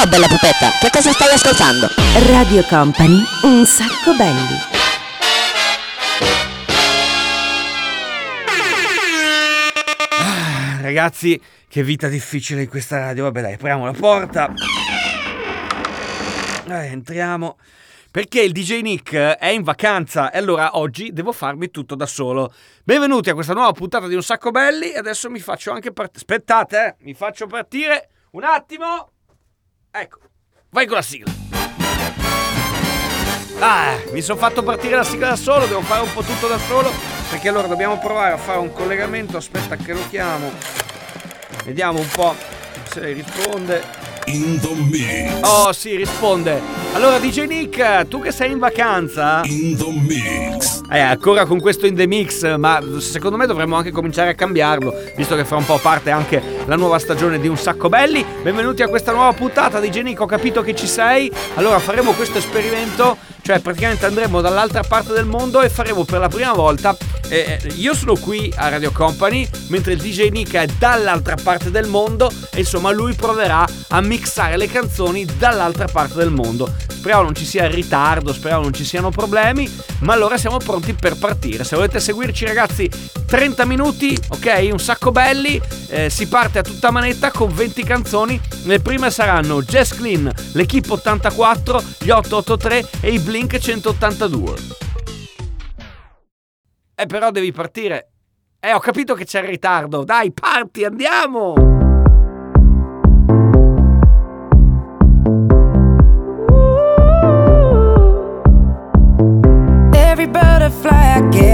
Ciao bella pupetta, che cosa stai ascoltando? Radio Company, un sacco belli. Ah, ragazzi, che vita difficile in questa radio. Vabbè, dai, apriamo la porta. Eh, entriamo. Perché il DJ Nick è in vacanza e allora oggi devo farmi tutto da solo. Benvenuti a questa nuova puntata di Un Sacco Belli e adesso mi faccio anche partire. Aspettate, eh, mi faccio partire un attimo. Ecco, vai con la sigla. Ah, mi sono fatto partire la sigla da solo, devo fare un po' tutto da solo. Perché allora dobbiamo provare a fare un collegamento. Aspetta che lo chiamo. Vediamo un po' se risponde. In the mix. Oh sì, risponde. Allora DJ Nick, tu che sei in vacanza? In the mix. Eh, ancora con questo in the mix, ma secondo me dovremmo anche cominciare a cambiarlo, visto che fra un po' parte anche la nuova stagione di Un Sacco Belli. Benvenuti a questa nuova puntata DJ Nick, ho capito che ci sei. Allora faremo questo esperimento, cioè praticamente andremo dall'altra parte del mondo e faremo per la prima volta eh, io sono qui a Radio Company, mentre il DJ Nick è dall'altra parte del mondo e insomma lui proverà a mixare le canzoni dall'altra parte del mondo. Speriamo non ci sia ritardo, speriamo non ci siano problemi, ma allora siamo pronti per partire. Se volete seguirci ragazzi, 30 minuti, ok? Un sacco belli, eh, si parte a tutta manetta con 20 canzoni. Le prime saranno Jazz Clean, l'Equipe 84, gli 883 e i Blink 182. Eh, però devi partire. Eh, ho capito che c'è il ritardo. Dai, parti, andiamo! Every butterfly I get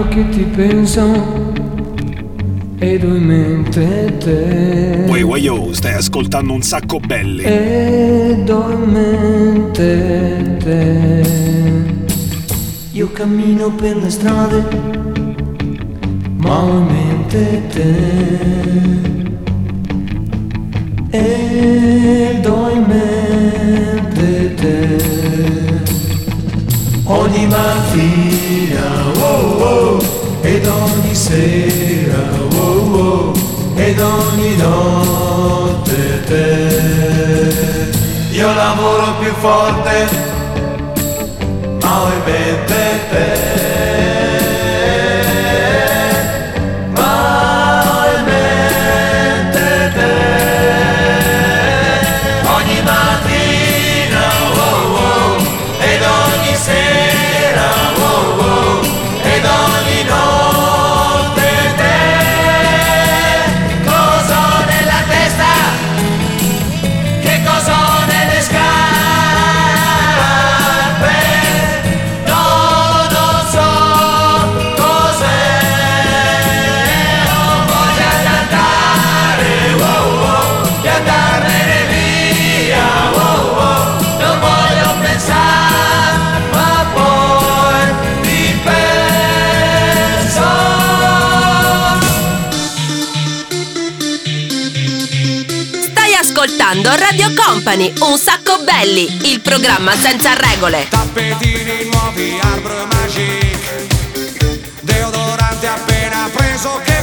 Apro gli occhi e ti penso ed ho in mente te. Uè, uè, yo, stai ascoltando un sacco belli. ed ho in mente te. Io cammino per le strade ma ho in mente te. Ed ho in mente te Ogni mattina, oh oh, ed ogni sera, oh oh, ed ogni notte te. Io lavoro più forte, ma ho in mente te. Company, un sacco belli, il programma senza regole. Tappetini nuovi, Arbre Magic Deodorante appena preso che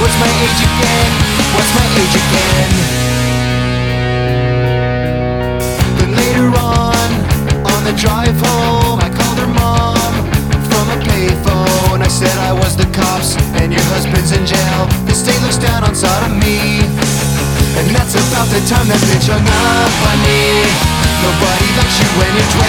What's my age again? What's my age again? Then later on, on the drive home, I called her mom from a payphone. I said I was the cops and your husband's in jail. The state looks down on sodomy. And that's about the time that bitch hung up on me. Nobody likes you when you're 23.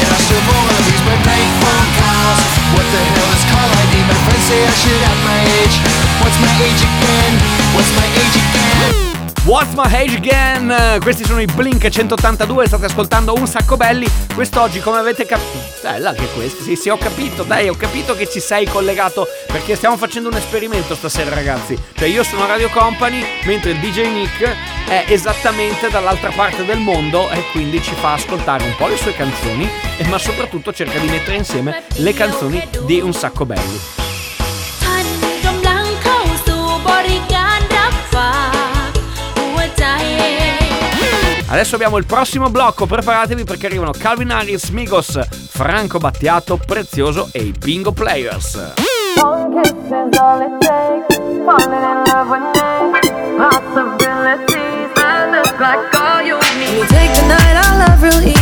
And I still more of these my prank phone calls. What the hell is call ID? My friends say I should have my age. What's my age again? What's my age again? What's My Age Again? Questi sono i Blink 182, state ascoltando un sacco belli. Quest'oggi, come avete capito. Bella che questo. Sì, sì, ho capito, dai, ho capito che ci sei collegato. Perché stiamo facendo un esperimento stasera, ragazzi. Cioè, io sono Radio Company, mentre DJ Nick è esattamente dall'altra parte del mondo e quindi ci fa ascoltare un po' le sue canzoni, ma soprattutto cerca di mettere insieme le canzoni di un sacco belli. Adesso abbiamo il prossimo blocco, preparatevi perché arrivano Calvin Harris, Migos, Franco Battiato, Prezioso e i Bingo Players. Possibilities that look like all you need. You take the night I love real easy.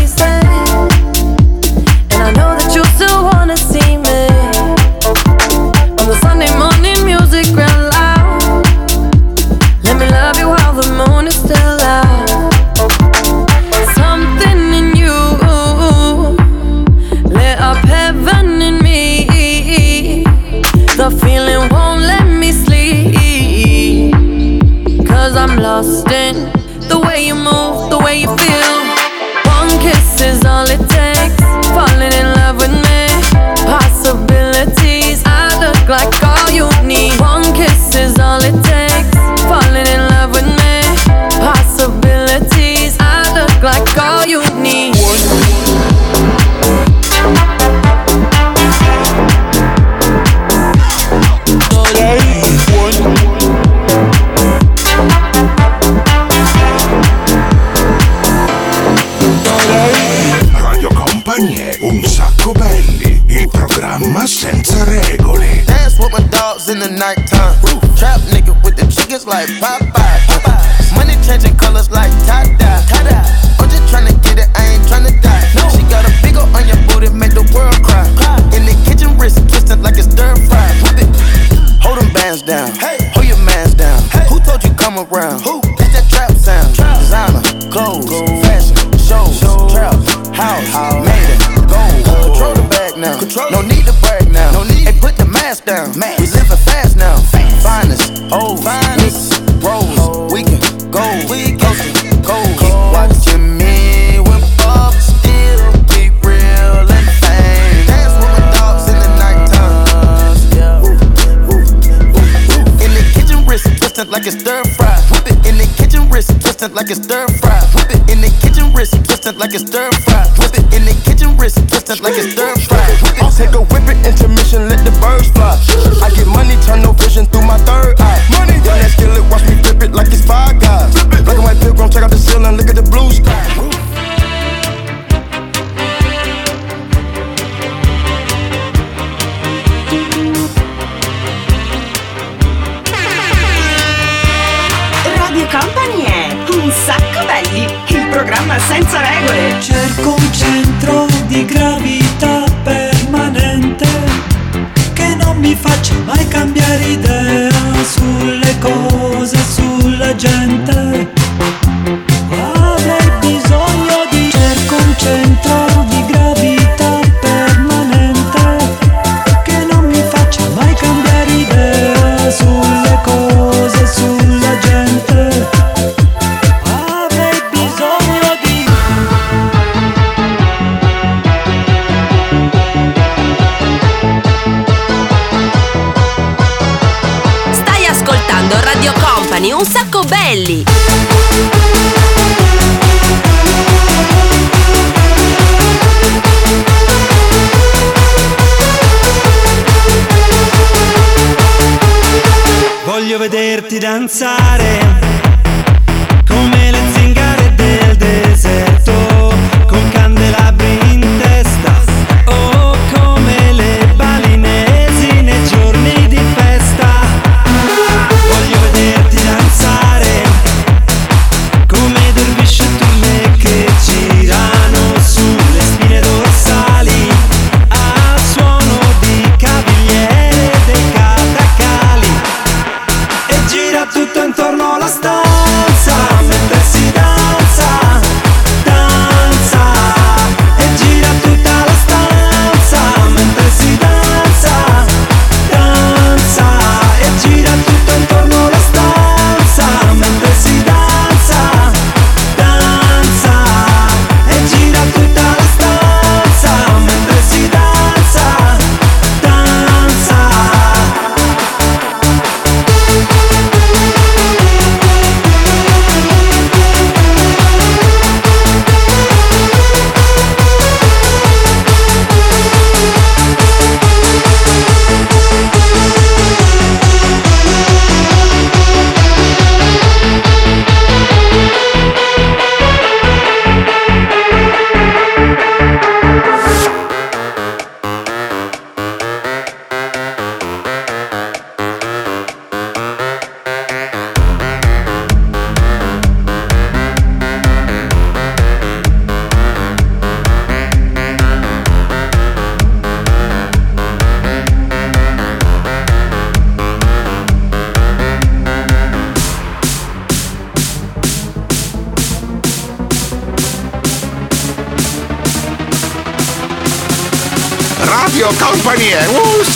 Changing colors like tie dye. I'm just tryna get it, I ain't tryna die. No. She got a big ol' on your booty, make the world cry. In the kitchen, wrist twisted like it's stir fry. Whip it. Hold them bands down. Hey. Hold your mans down. Who told you come around? Twisted like it's stir fry. Whip it in the kitchen, wrist twisted like it's stir fry. Whip it in the kitchen, wrist twisted like it's stir sacco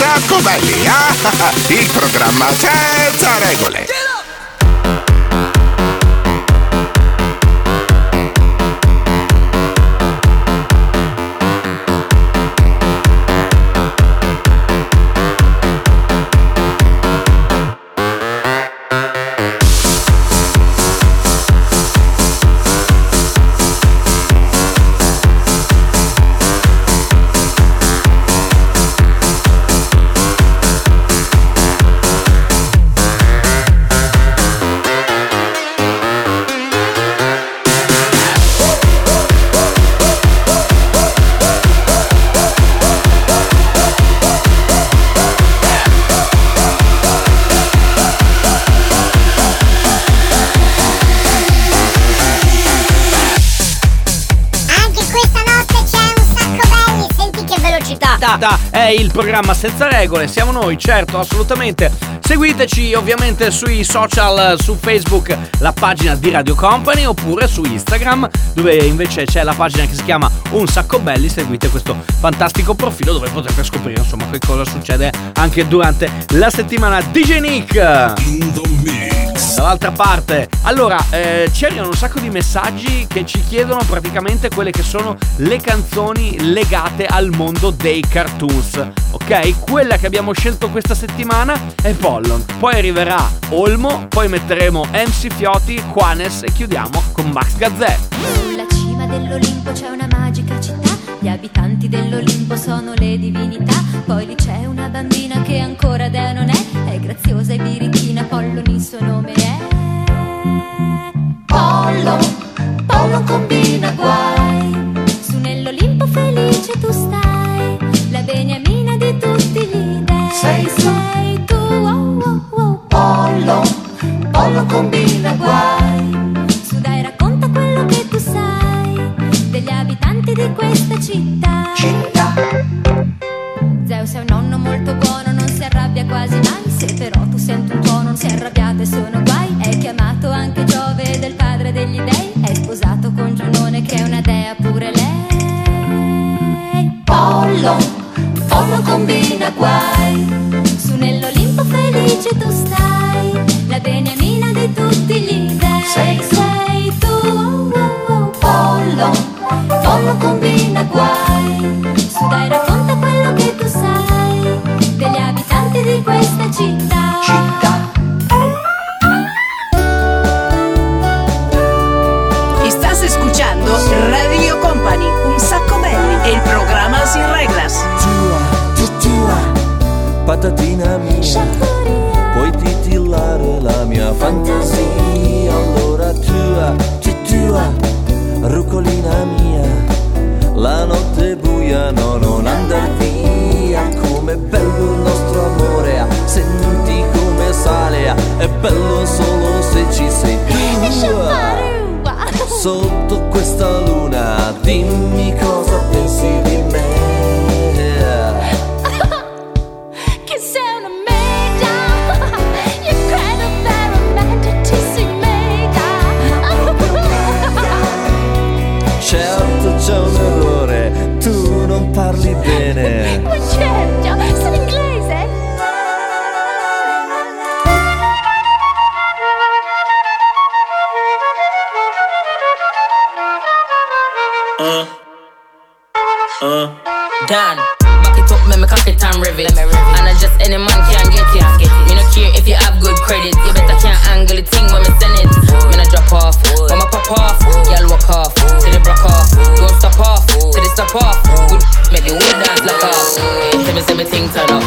sacco belli, ah, ah, ah, il programma senza regole. È il programma senza regole, siamo noi, certo, assolutamente. Seguiteci ovviamente sui social, su Facebook, la pagina di Radio Company oppure su Instagram, dove invece c'è la pagina che si chiama Un sacco belli. Seguite questo fantastico profilo dove potrete scoprire insomma che cosa succede anche durante la settimana DJ Nick. Dall'altra parte, allora, eh, ci arrivano un sacco di messaggi che ci chiedono praticamente quelle che sono le canzoni legate al mondo dei cartoons. Ok? Quella che abbiamo scelto questa settimana è Pollon. Poi arriverà Olmo, poi metteremo MC Fiotti, Quanes e chiudiamo con Max Gazzè. Sulla cima dell'Olimpo c'è una magica città, gli abitanti dell'Olimpo sono le divinità, poi lì c'è una bambina che ancora dea non è, è graziosa e birichina, Pollon il suo nome è. Pollo, Pollo combina guai, su nell'Olimpo felice tu stai, la beniamina di tutti gli dei. Sei, sei. Pollo, Pollo combina guai, su dai racconta quello che tu sai degli abitanti di questa città. Città. Zeus è un nonno molto buono, non si arrabbia quasi mai. Se però tu senti un tuono, non si arrabbiate, sono guai. È chiamato anche Giove del padre degli dei. È sposato con Giunone che è una dea pure lei. Pollo, Pollo combina guai amici tu stai, la beniamina di tutti gli dei. Sei, sei tu, oh, oh, pollo, pollo combina guai. Su dai racconta quello che tu sai, degli abitanti di questa città. Città. Estás escuchando Radio Company, un sacco belli, el programma sin reglas. Patatina mia fantasia. Allora tua, tua, rucolina mia, la notte buia no non andar via, come bello il nostro amore, senti come sale, è bello solo se ci sei tu, sotto questa luna dimmi cosa pensi di me. bene. Ma certo, sono inglese. Uh, uh. Dan, back it up, me cock it and. And I just any man can get it. Me no care if you have good credit. You better can't angle the thing when me to the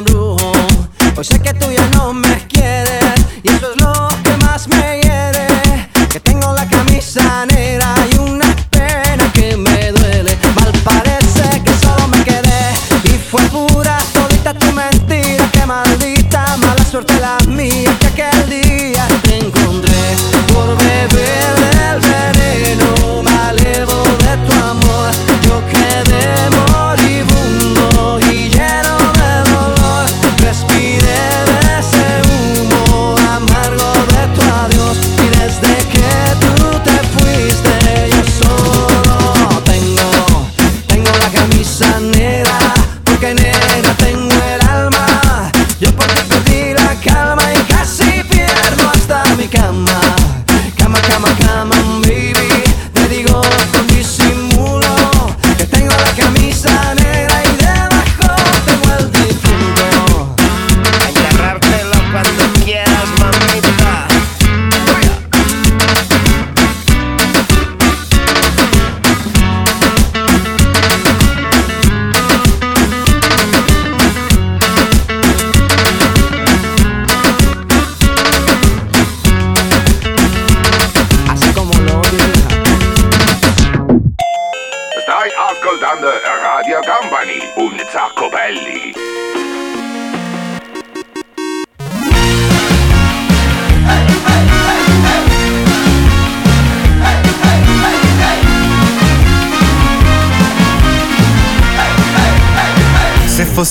me pues sé que tú ya no me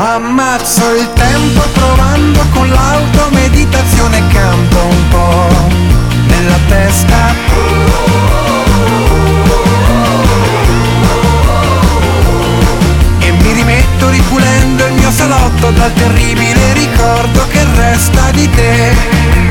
ammazzo il tempo provando con l'auto meditazione canto un po' nella testa. E mi rimetto ripulendo il mio salotto dal terribile ricordo che resta di te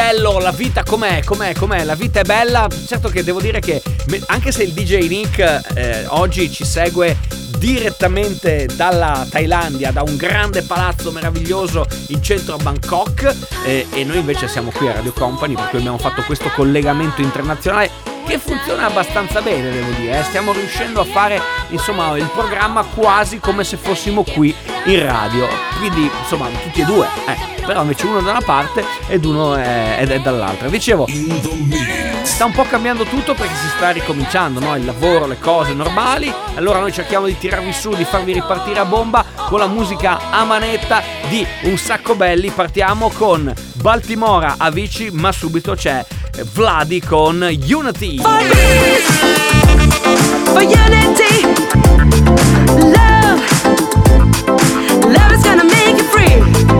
Fratello, la vita com'è? Com'è? Com'è? La vita è bella. Certo che devo dire che anche se il DJ Nick eh, oggi ci segue direttamente dalla Thailandia, da un grande palazzo meraviglioso in centro a Bangkok eh, e noi invece siamo qui a Radio Company per cui abbiamo fatto questo collegamento internazionale che funziona abbastanza bene, devo dire. eh. Stiamo riuscendo a fare insomma il programma quasi come se fossimo qui in radio. Quindi, insomma, tutti e due, eh. Però invece uno da una parte ed uno è, ed è dall'altra. Dicevo, sta un po' cambiando tutto perché si sta ricominciando, no? Il lavoro, le cose normali. Allora noi cerchiamo di tirarvi su, di farvi ripartire a bomba con la musica a manetta di Un Sacco Belli. Partiamo con Baltimora Avicii, ma subito c'è Vladi con Unity. For unity, love, love is gonna make you free.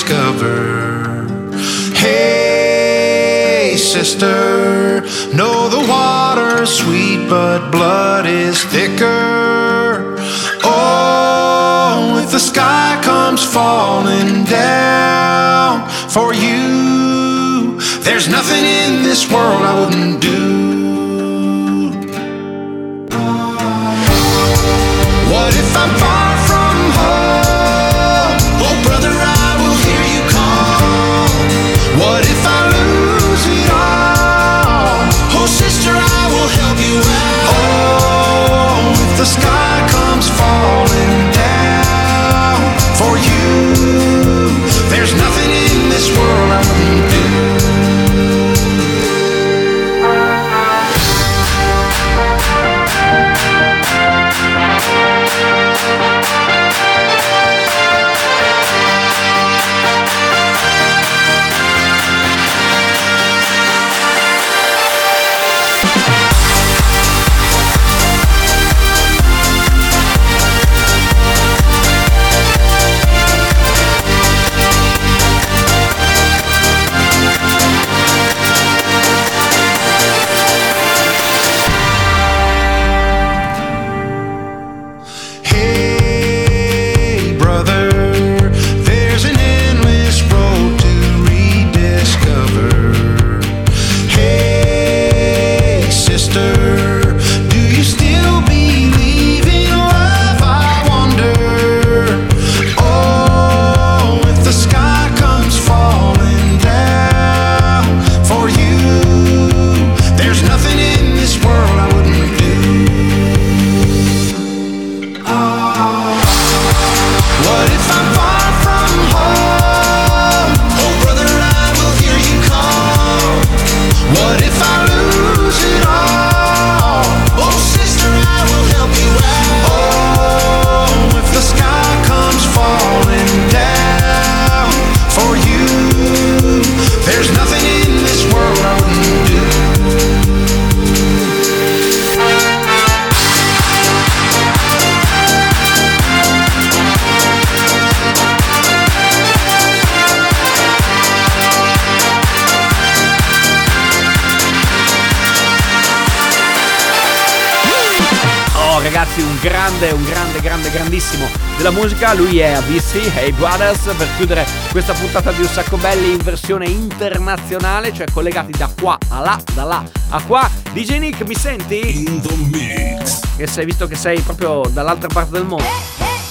Rediscover. Hey, sister, know the water's sweet, but blood is thicker. Oh, if the sky comes falling down for you, there's nothing in this world I wouldn't do. Ragazzi, un grande, un grande, grande, grandissimo della musica. Lui è ABC, Hey Brothers, per chiudere questa puntata di Un Sacco Belli in versione internazionale, cioè collegati da qua a là, da là a qua. DJ Nick, mi senti? In the mix. Che sei visto che sei proprio dall'altra parte del mondo.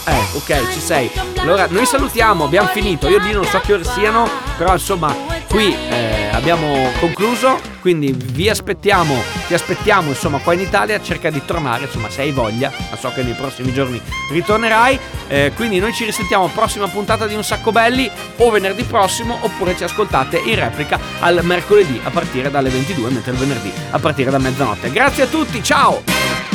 Eh, ok, ci sei. Allora, noi salutiamo, abbiamo finito. Io di non so che ore siano, però insomma, qui eh, abbiamo concluso. Quindi vi aspettiamo, ti aspettiamo insomma qua in Italia. Cerca di tornare, insomma, se hai voglia. Ma so che nei prossimi giorni ritornerai. Eh, quindi noi ci risentiamo prossima puntata di Un Sacco Belli o venerdì prossimo, oppure ci ascoltate in replica al mercoledì a partire dalle 22, mentre il venerdì a partire da mezzanotte. Grazie a tutti, ciao!